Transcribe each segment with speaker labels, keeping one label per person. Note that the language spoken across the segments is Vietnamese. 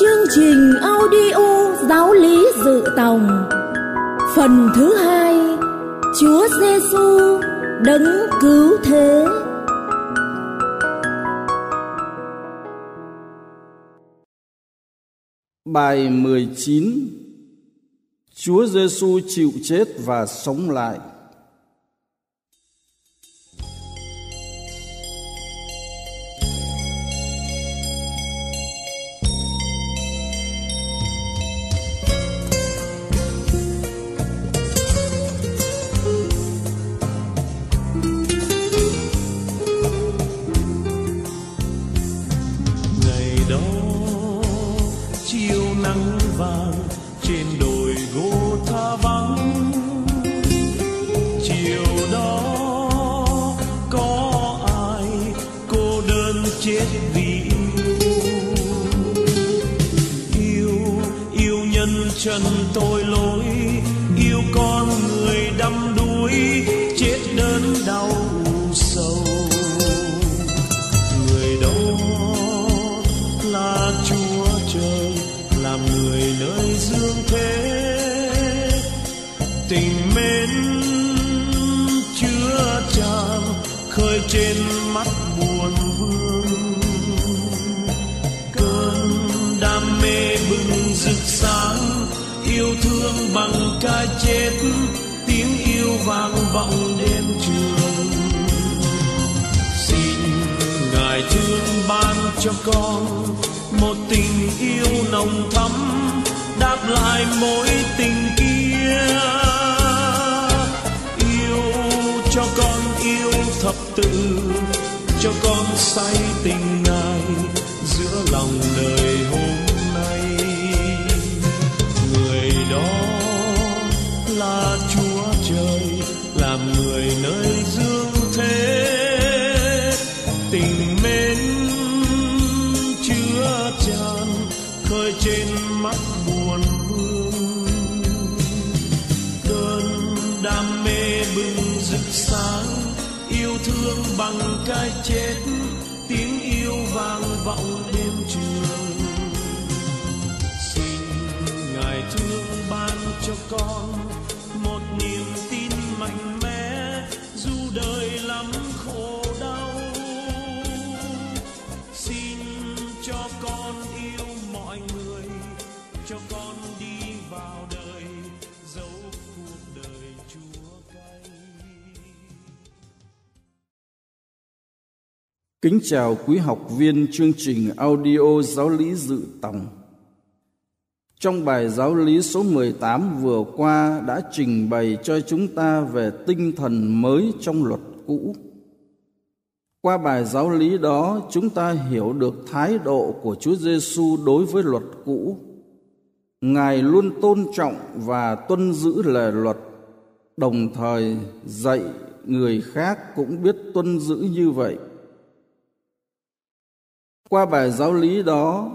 Speaker 1: Chương trình audio giáo lý dự tòng. Phần thứ hai, Chúa Giêsu đấng cứu thế.
Speaker 2: Bài 19 Chúa Giêsu chịu chết và sống lại.
Speaker 3: Chiều nắng vàng trên đồi gỗ tha vắng. Chiều đó có ai cô đơn chết vì yêu? Yêu yêu nhân trần thế. Tình mến chứa tràn khơi trên mắt buồn vương. Cơn đam mê bừng rực sáng, yêu thương bằng cái chết. Tiếng yêu vang vọng đêm trường ngài thương ban cho con một tình yêu nồng thắm, đáp lại mỗi tình kia. Yêu cho con yêu thập tự, cho con say tình ngài giữa lòng đời. Sáng, yêu thương bằng cái chết, tiếng yêu vang vọng đêm trường. Xin ngài thương ban cho con một niềm tin mạnh mẽ, dù đời lắm
Speaker 2: Kính chào quý học viên chương trình audio giáo lý dự tòng. Trong bài giáo lý số 18 vừa qua đã trình bày cho chúng ta về tinh thần mới trong luật cũ. Qua bài giáo lý đó, chúng ta hiểu được thái độ của Chúa Giêsu đối với luật cũ. Ngài luôn tôn trọng và tuân giữ lời luật, đồng thời dạy người khác cũng biết tuân giữ như vậy. Qua bài giáo lý đó,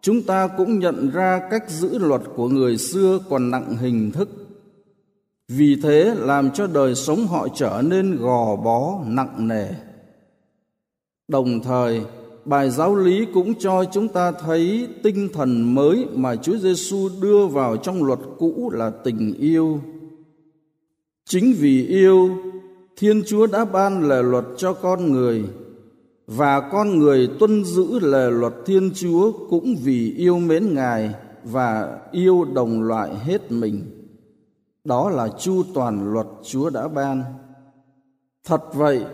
Speaker 2: chúng ta cũng nhận ra cách giữ luật của người xưa còn nặng hình thức. Vì thế làm cho đời sống họ trở nên gò bó nặng nề. Đồng thời, bài giáo lý cũng cho chúng ta thấy tinh thần mới mà Chúa Giêsu đưa vào trong luật cũ là tình yêu. Chính vì yêu, Thiên Chúa đã ban lời luật cho con người và con người tuân giữ lời luật Thiên Chúa cũng vì yêu mến Ngài và yêu đồng loại hết mình. Đó là chu toàn luật Chúa đã ban. Thật vậy,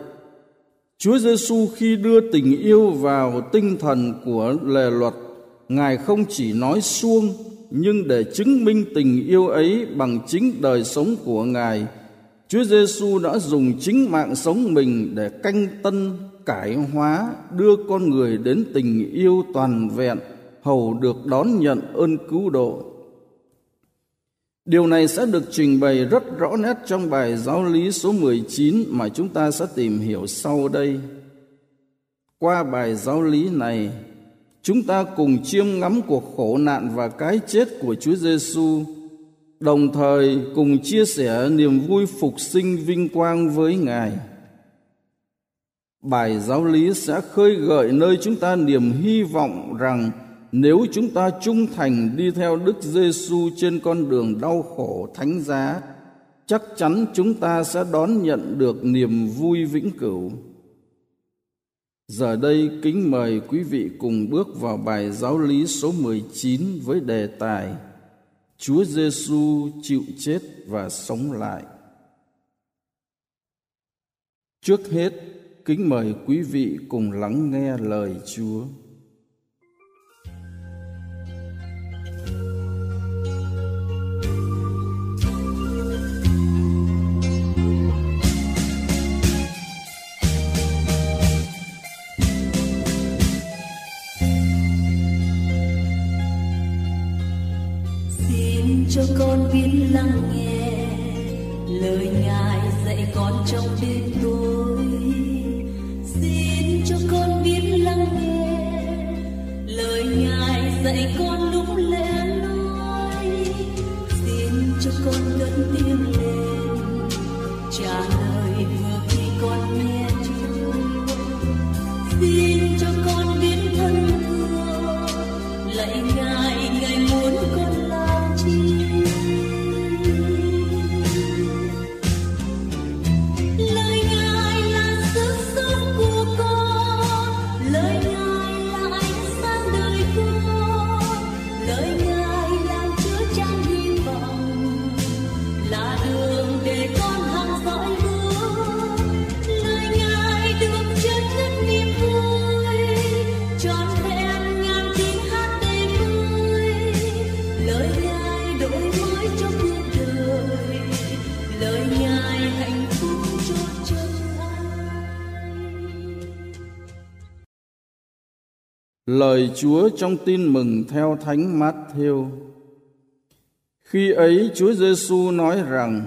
Speaker 2: Chúa Giêsu khi đưa tình yêu vào tinh thần của lề luật, Ngài không chỉ nói suông nhưng để chứng minh tình yêu ấy bằng chính đời sống của Ngài, Chúa Giêsu đã dùng chính mạng sống mình để canh tân cải hóa đưa con người đến tình yêu toàn vẹn hầu được đón nhận ơn cứu độ. Điều này sẽ được trình bày rất rõ nét trong bài giáo lý số 19 mà chúng ta sẽ tìm hiểu sau đây. Qua bài giáo lý này, chúng ta cùng chiêm ngắm cuộc khổ nạn và cái chết của Chúa Giêsu, đồng thời cùng chia sẻ niềm vui phục sinh vinh quang với Ngài. Bài giáo lý sẽ khơi gợi nơi chúng ta niềm hy vọng rằng nếu chúng ta trung thành đi theo Đức Giêsu trên con đường đau khổ thánh giá, chắc chắn chúng ta sẽ đón nhận được niềm vui vĩnh cửu. Giờ đây kính mời quý vị cùng bước vào bài giáo lý số 19 với đề tài Chúa Giêsu chịu chết và sống lại. Trước hết, kính mời quý vị cùng lắng nghe lời Chúa.
Speaker 1: cho con biết lắng nghe lời ngài dạy con trong đêm Lời Chúa
Speaker 2: trong tin mừng theo Thánh Matthew. Khi ấy Chúa Giêsu nói rằng: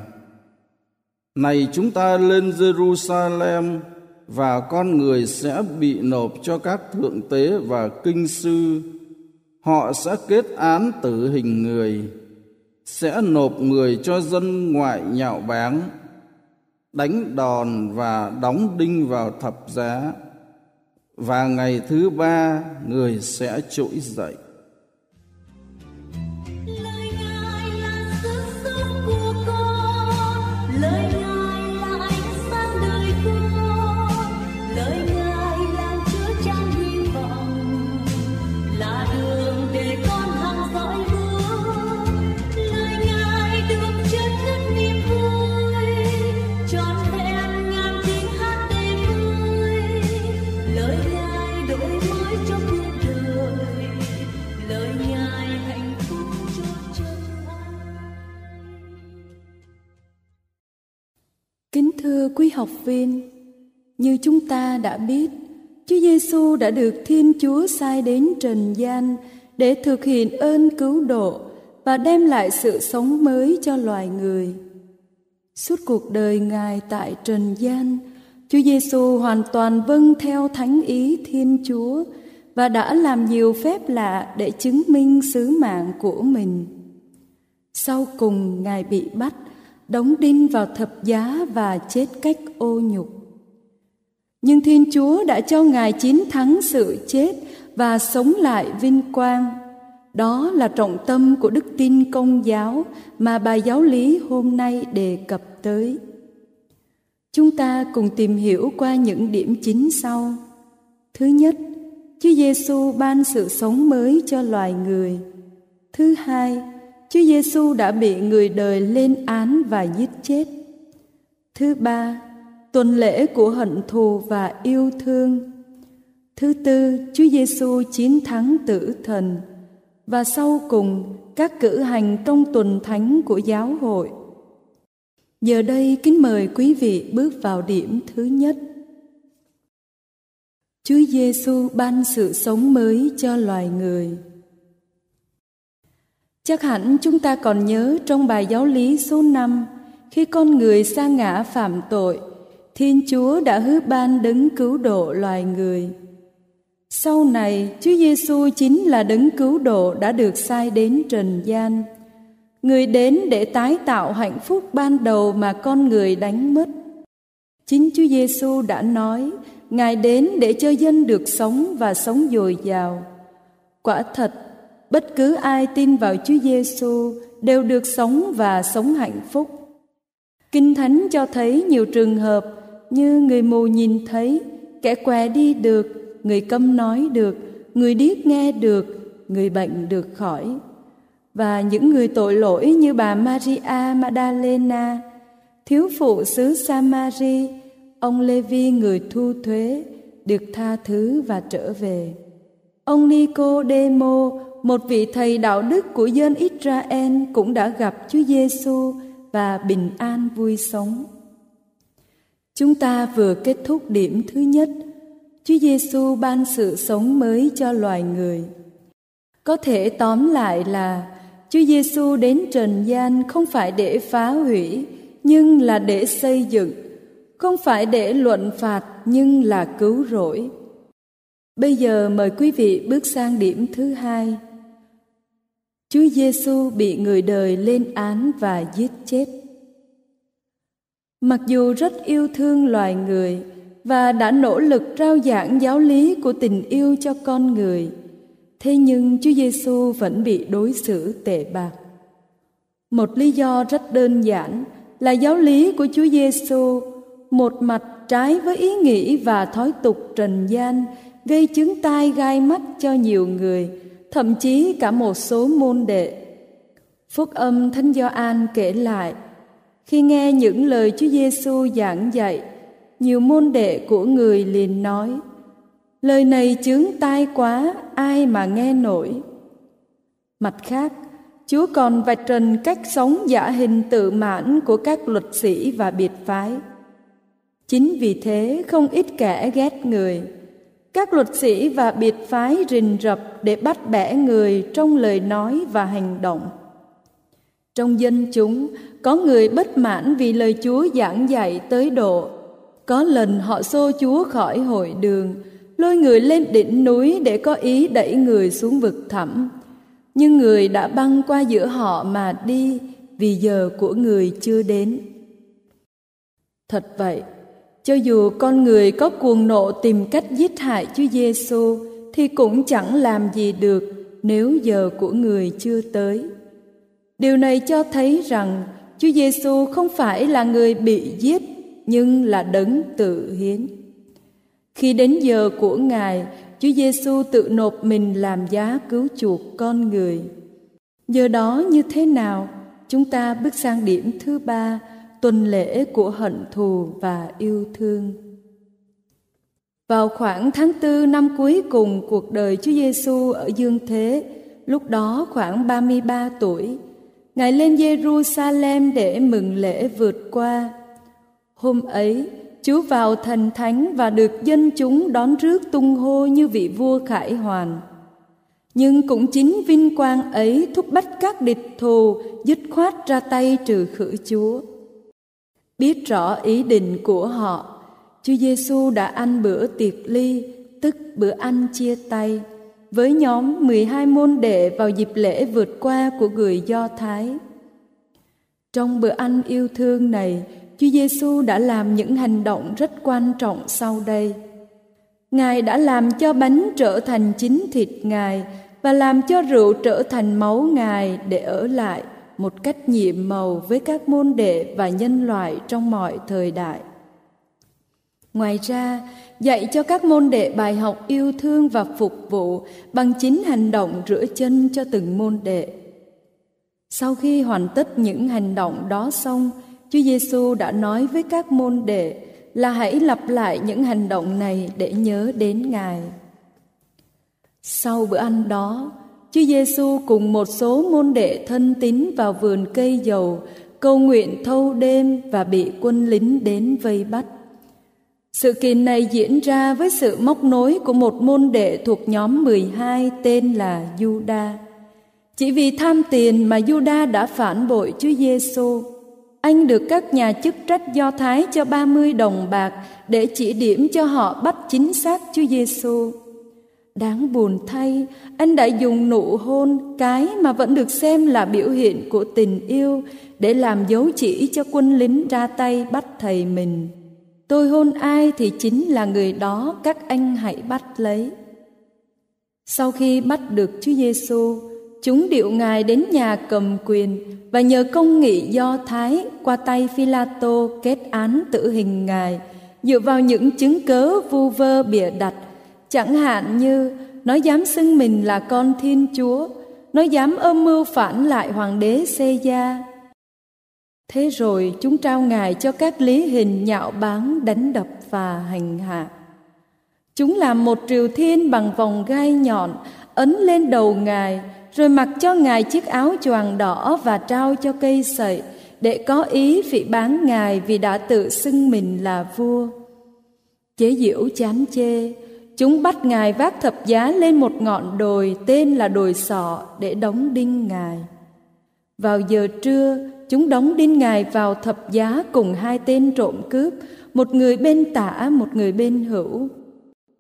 Speaker 2: Này chúng ta lên Jerusalem và con người sẽ bị nộp cho các thượng tế và kinh sư. Họ sẽ kết án tử hình người, sẽ nộp người cho dân ngoại nhạo báng, đánh đòn và đóng đinh vào thập giá và ngày thứ ba người sẽ trỗi dậy.
Speaker 4: Kính thưa quý học viên, như chúng ta đã biết, Chúa Giêsu đã được Thiên Chúa sai đến trần gian để thực hiện ơn cứu độ và đem lại sự sống mới cho loài người. Suốt cuộc đời Ngài tại trần gian, Chúa Giêsu hoàn toàn vâng theo thánh ý Thiên Chúa và đã làm nhiều phép lạ để chứng minh sứ mạng của mình. Sau cùng Ngài bị bắt, đóng đinh vào thập giá và chết cách ô nhục. Nhưng Thiên Chúa đã cho Ngài chiến thắng sự chết và sống lại vinh quang. Đó là trọng tâm của đức tin công giáo mà bài giáo lý hôm nay đề cập tới. Chúng ta cùng tìm hiểu qua những điểm chính sau. Thứ nhất, Chúa Giêsu ban sự sống mới cho loài người. Thứ hai, Chúa Giêsu đã bị người đời lên án và giết chết. Thứ ba, tuần lễ của hận thù và yêu thương. Thứ tư, Chúa Giêsu chiến thắng tử thần. Và sau cùng, các cử hành trong tuần thánh của giáo hội. Giờ đây kính mời quý vị bước vào điểm thứ nhất. Chúa Giêsu ban sự sống mới cho loài người. Chắc hẳn chúng ta còn nhớ trong bài giáo lý số 5 khi con người sa ngã phạm tội, Thiên Chúa đã hứa ban đấng cứu độ loài người. Sau này, Chúa Giêsu chính là đấng cứu độ đã được sai đến trần gian. Người đến để tái tạo hạnh phúc ban đầu mà con người đánh mất. Chính Chúa Giêsu đã nói Ngài đến để cho dân được sống và sống dồi dào. Quả thật, bất cứ ai tin vào Chúa Giêsu đều được sống và sống hạnh phúc. Kinh Thánh cho thấy nhiều trường hợp như người mù nhìn thấy, kẻ què đi được, người câm nói được, người điếc nghe được, người bệnh được khỏi. Và những người tội lỗi như bà Maria Magdalena, thiếu phụ xứ Samari, ông Levi người thu thuế được tha thứ và trở về. Ông Nicodemo, một vị thầy đạo đức của dân Israel cũng đã gặp Chúa Giêsu và bình an vui sống. Chúng ta vừa kết thúc điểm thứ nhất, Chúa Giêsu ban sự sống mới cho loài người. Có thể tóm lại là Chúa Giêsu đến trần gian không phải để phá hủy, nhưng là để xây dựng, không phải để luận phạt nhưng là cứu rỗi. Bây giờ mời quý vị bước sang điểm thứ hai. Chúa Giêsu bị người đời lên án và giết chết. Mặc dù rất yêu thương loài người và đã nỗ lực rao giảng giáo lý của tình yêu cho con người, thế nhưng Chúa Giêsu vẫn bị đối xử tệ bạc. Một lý do rất đơn giản là giáo lý của Chúa Giêsu một mặt trái với ý nghĩ và thói tục trần gian gây chứng tai gai mắt cho nhiều người, thậm chí cả một số môn đệ. Phúc âm Thánh Gioan kể lại, khi nghe những lời Chúa Giêsu giảng dạy, nhiều môn đệ của người liền nói: Lời này chướng tai quá, ai mà nghe nổi. Mặt khác, Chúa còn vạch trần cách sống giả hình tự mãn của các luật sĩ và biệt phái. Chính vì thế không ít kẻ ghét người. Các luật sĩ và biệt phái rình rập để bắt bẻ người trong lời nói và hành động. Trong dân chúng có người bất mãn vì lời Chúa giảng dạy tới độ. Có lần họ xô Chúa khỏi hội đường, lôi người lên đỉnh núi để có ý đẩy người xuống vực thẳm. Nhưng người đã băng qua giữa họ mà đi vì giờ của người chưa đến. Thật vậy, cho dù con người có cuồng nộ tìm cách giết hại Chúa Giêsu thì cũng chẳng làm gì được nếu giờ của người chưa tới. Điều này cho thấy rằng Chúa Giêsu không phải là người bị giết nhưng là đấng tự hiến. Khi đến giờ của Ngài, Chúa Giêsu tự nộp mình làm giá cứu chuộc con người. Giờ đó như thế nào? Chúng ta bước sang điểm thứ ba, tuần lễ của hận thù và yêu thương. Vào khoảng tháng tư năm cuối cùng cuộc đời Chúa Giêsu ở dương thế, lúc đó khoảng 33 tuổi, Ngài lên Jerusalem để mừng lễ vượt qua. Hôm ấy, Chúa vào thành thánh và được dân chúng đón rước tung hô như vị vua khải hoàn. Nhưng cũng chính vinh quang ấy thúc bách các địch thù dứt khoát ra tay trừ khử Chúa. Biết rõ ý định của họ, Chúa Giêsu đã ăn bữa tiệc ly, tức bữa ăn chia tay, với nhóm 12 môn đệ vào dịp lễ vượt qua của người Do Thái. Trong bữa ăn yêu thương này, Chúa Giêsu đã làm những hành động rất quan trọng sau đây. Ngài đã làm cho bánh trở thành chính thịt Ngài và làm cho rượu trở thành máu Ngài để ở lại một cách nhiệm màu với các môn đệ và nhân loại trong mọi thời đại. Ngoài ra, dạy cho các môn đệ bài học yêu thương và phục vụ bằng chính hành động rửa chân cho từng môn đệ. Sau khi hoàn tất những hành động đó xong, Chúa Giêsu đã nói với các môn đệ là hãy lặp lại những hành động này để nhớ đến Ngài. Sau bữa ăn đó, Chúa Giêsu cùng một số môn đệ thân tín vào vườn cây dầu, cầu nguyện thâu đêm và bị quân lính đến vây bắt. Sự kiện này diễn ra với sự móc nối của một môn đệ thuộc nhóm 12 tên là Juda. Chỉ vì tham tiền mà Juda đã phản bội Chúa Giêsu. Anh được các nhà chức trách Do Thái cho 30 đồng bạc để chỉ điểm cho họ bắt chính xác Chúa Giêsu. Đáng buồn thay, anh đã dùng nụ hôn cái mà vẫn được xem là biểu hiện của tình yêu để làm dấu chỉ cho quân lính ra tay bắt thầy mình. Tôi hôn ai thì chính là người đó các anh hãy bắt lấy. Sau khi bắt được Chúa Giêsu, chúng điệu Ngài đến nhà cầm quyền và nhờ công nghị Do Thái qua tay Phi-la-tô kết án tử hình Ngài dựa vào những chứng cớ vu vơ bịa đặt, chẳng hạn như nó dám xưng mình là con Thiên Chúa, nó dám âm mưu phản lại hoàng đế xê gia Thế rồi chúng trao Ngài cho các lý hình nhạo báng đánh đập và hành hạ. Chúng làm một triều thiên bằng vòng gai nhọn ấn lên đầu Ngài, rồi mặc cho Ngài chiếc áo choàng đỏ và trao cho cây sậy để có ý vị bán Ngài vì đã tự xưng mình là vua. Chế diễu chán chê, chúng bắt Ngài vác thập giá lên một ngọn đồi tên là đồi sọ để đóng đinh Ngài. Vào giờ trưa, chúng đóng đinh Ngài vào thập giá cùng hai tên trộm cướp, một người bên tả, một người bên hữu.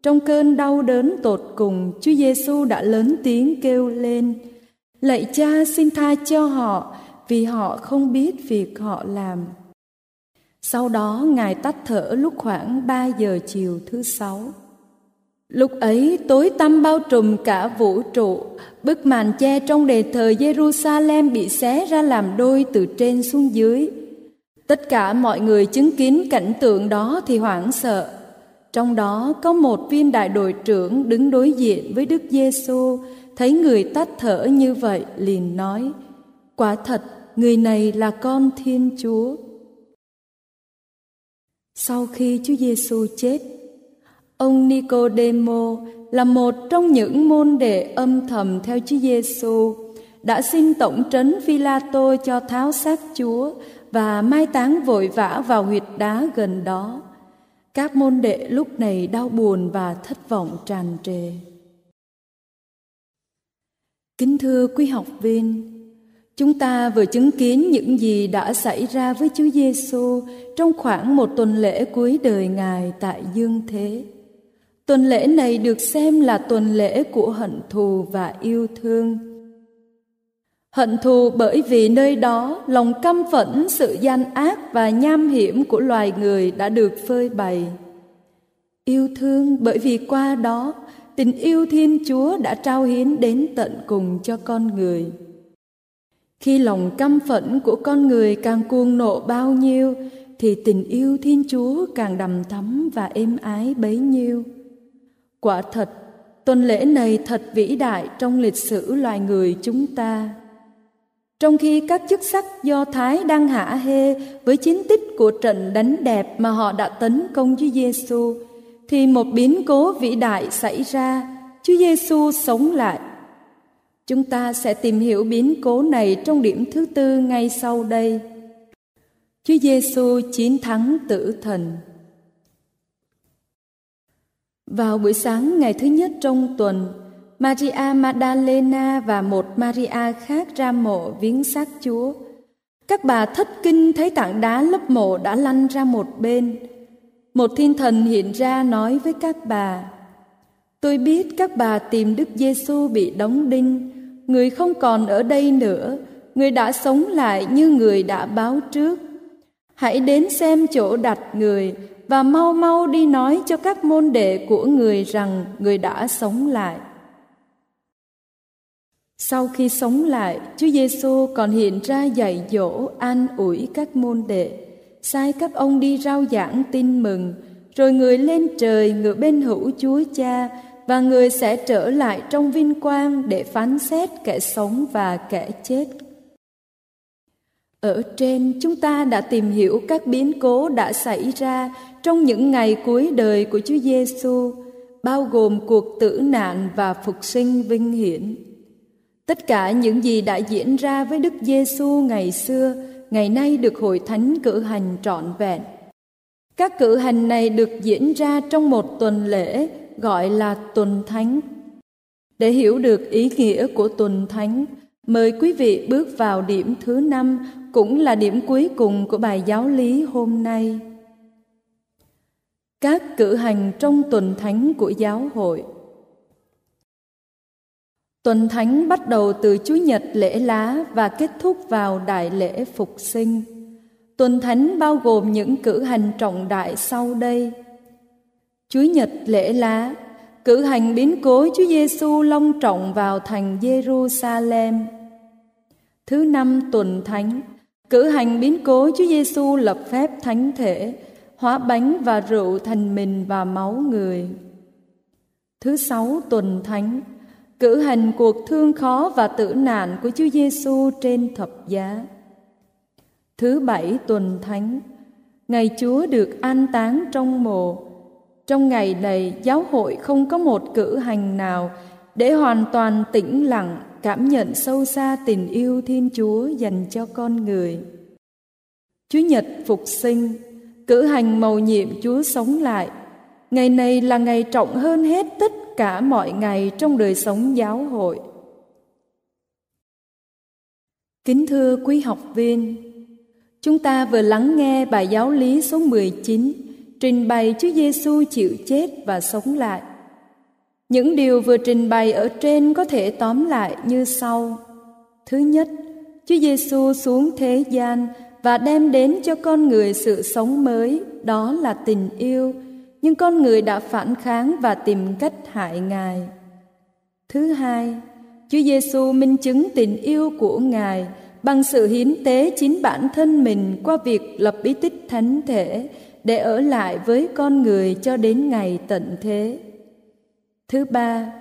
Speaker 4: Trong cơn đau đớn tột cùng, Chúa Giêsu đã lớn tiếng kêu lên: Lạy Cha, xin tha cho họ, vì họ không biết việc họ làm. Sau đó Ngài tắt thở lúc khoảng 3 giờ chiều thứ sáu. Lúc ấy tối tăm bao trùm cả vũ trụ, bức màn che trong đề thờ Jerusalem bị xé ra làm đôi từ trên xuống dưới. Tất cả mọi người chứng kiến cảnh tượng đó thì hoảng sợ. Trong đó có một viên đại đội trưởng đứng đối diện với Đức Giêsu, thấy người tắt thở như vậy liền nói: Quả thật, người này là con Thiên Chúa. Sau khi Chúa Giêsu chết, ông Nicodemo là một trong những môn đệ âm thầm theo Chúa Giêsu đã xin tổng trấn Phi-la-tô cho tháo xác Chúa và mai táng vội vã vào huyệt đá gần đó. Các môn đệ lúc này đau buồn và thất vọng tràn trề. Kính thưa quý học viên, chúng ta vừa chứng kiến những gì đã xảy ra với Chúa Giêsu trong khoảng một tuần lễ cuối đời Ngài tại dương thế. Tuần lễ này được xem là tuần lễ của hận thù và yêu thương. Hận thù bởi vì nơi đó lòng căm phẫn, sự gian ác và nham hiểm của loài người đã được phơi bày. Yêu thương bởi vì qua đó, tình yêu Thiên Chúa đã trao hiến đến tận cùng cho con người. Khi lòng căm phẫn của con người càng cuồng nộ bao nhiêu, thì tình yêu Thiên Chúa càng đầm thắm và êm ái bấy nhiêu. Quả thật, tuần lễ này thật vĩ đại trong lịch sử loài người chúng ta. Trong khi các chức sắc Do Thái đang hả hê với chiến tích của trận đánh đẹp mà họ đã tấn công Chúa Giêsu, thì một biến cố vĩ đại xảy ra, Chúa Giêsu sống lại. Chúng ta sẽ tìm hiểu biến cố này trong điểm thứ tư ngay sau đây. Chúa Giêsu chiến thắng tử thần. Vào buổi sáng ngày thứ nhất trong tuần, Maria Magdalena và một Maria khác ra mộ viếng xác Chúa. Các bà thất kinh thấy tảng đá lấp mộ đã lăn ra một bên. Một thiên thần hiện ra nói với các bà: Tôi biết các bà tìm Đức Giêsu bị đóng đinh, người không còn ở đây nữa, người đã sống lại như người đã báo trước. Hãy đến xem chỗ đặt người và mau mau đi nói cho các môn đệ của người rằng người đã sống lại. Sau khi sống lại, Chúa Giêsu còn hiện ra dạy dỗ an ủi các môn đệ, sai các ông đi rao giảng tin mừng, rồi người lên trời ngựa bên hữu Chúa Cha và người sẽ trở lại trong vinh quang để phán xét kẻ sống và kẻ chết. Ở trên chúng ta đã tìm hiểu các biến cố đã xảy ra trong những ngày cuối đời của Chúa Giêsu, bao gồm cuộc tử nạn và phục sinh vinh hiển. Tất cả những gì đã diễn ra với Đức Giêsu ngày xưa, ngày nay được hội thánh cử hành trọn vẹn. Các cử hành này được diễn ra trong một tuần lễ gọi là tuần thánh. Để hiểu được ý nghĩa của tuần thánh, mời quý vị bước vào điểm thứ năm cũng là điểm cuối cùng của bài giáo lý hôm nay. Các cử hành trong tuần thánh của giáo hội Tuần thánh bắt đầu từ Chúa Nhật lễ lá và kết thúc vào đại lễ phục sinh. Tuần thánh bao gồm những cử hành trọng đại sau đây. Chúa Nhật lễ lá, cử hành biến cố Chúa Giêsu long trọng vào thành Jerusalem. Thứ năm tuần thánh, cử hành biến cố Chúa Giêsu lập phép thánh thể, hóa bánh và rượu thành mình và máu người. Thứ sáu tuần thánh, cử hành cuộc thương khó và tử nạn của Chúa Giêsu trên thập giá. Thứ bảy tuần thánh, ngày Chúa được an táng trong mồ. Trong ngày này, giáo hội không có một cử hành nào để hoàn toàn tĩnh lặng cảm nhận sâu xa tình yêu Thiên Chúa dành cho con người. Chúa Nhật phục sinh, cử hành mầu nhiệm Chúa sống lại. Ngày này là ngày trọng hơn hết tất cả mọi ngày trong đời sống giáo hội. Kính thưa quý học viên, chúng ta vừa lắng nghe bài giáo lý số 19 trình bày Chúa Giêsu chịu chết và sống lại. Những điều vừa trình bày ở trên có thể tóm lại như sau. Thứ nhất, Chúa Giêsu xuống thế gian và đem đến cho con người sự sống mới, đó là tình yêu, nhưng con người đã phản kháng và tìm cách hại Ngài. Thứ hai, Chúa Giêsu minh chứng tình yêu của Ngài bằng sự hiến tế chính bản thân mình qua việc lập bí tích thánh thể để ở lại với con người cho đến ngày tận thế. Thứ ba,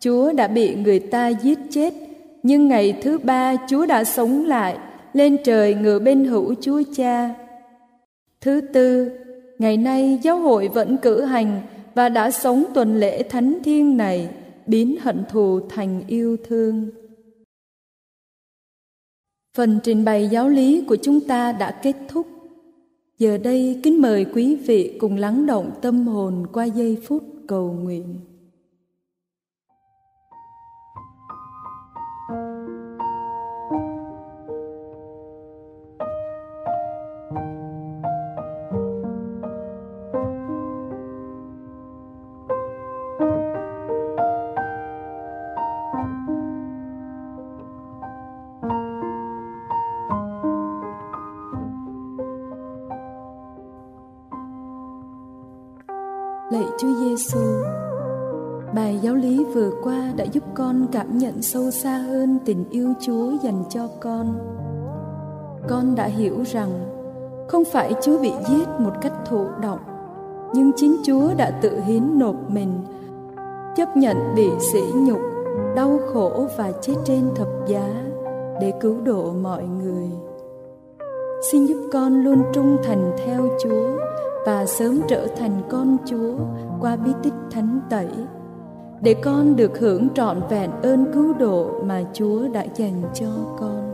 Speaker 4: Chúa đã bị người ta giết chết, nhưng ngày thứ ba Chúa đã sống lại, lên trời ngự bên hữu Chúa Cha. Thứ tư, ngày nay giáo hội vẫn cử hành và đã sống tuần lễ thánh thiên này, biến hận thù thành yêu thương. Phần trình bày giáo lý của chúng ta đã kết thúc. Giờ đây kính mời quý vị cùng lắng động tâm hồn qua giây phút cầu nguyện. Giáo lý vừa qua đã giúp con cảm nhận sâu xa hơn tình yêu Chúa dành cho con. Con đã hiểu rằng không phải Chúa bị giết một cách thụ động, nhưng chính Chúa đã tự hiến nộp mình, chấp nhận bị sỉ nhục, đau khổ và chết trên thập giá để cứu độ mọi người. Xin giúp con luôn trung thành theo Chúa và sớm trở thành con Chúa qua bí tích thánh tẩy để con được hưởng trọn vẹn ơn cứu độ mà Chúa đã dành cho con.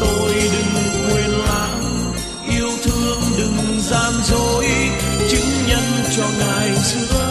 Speaker 3: tôi đừng quên lãng. Yêu thương đừng gian dối chứng nhân cho ngài xưa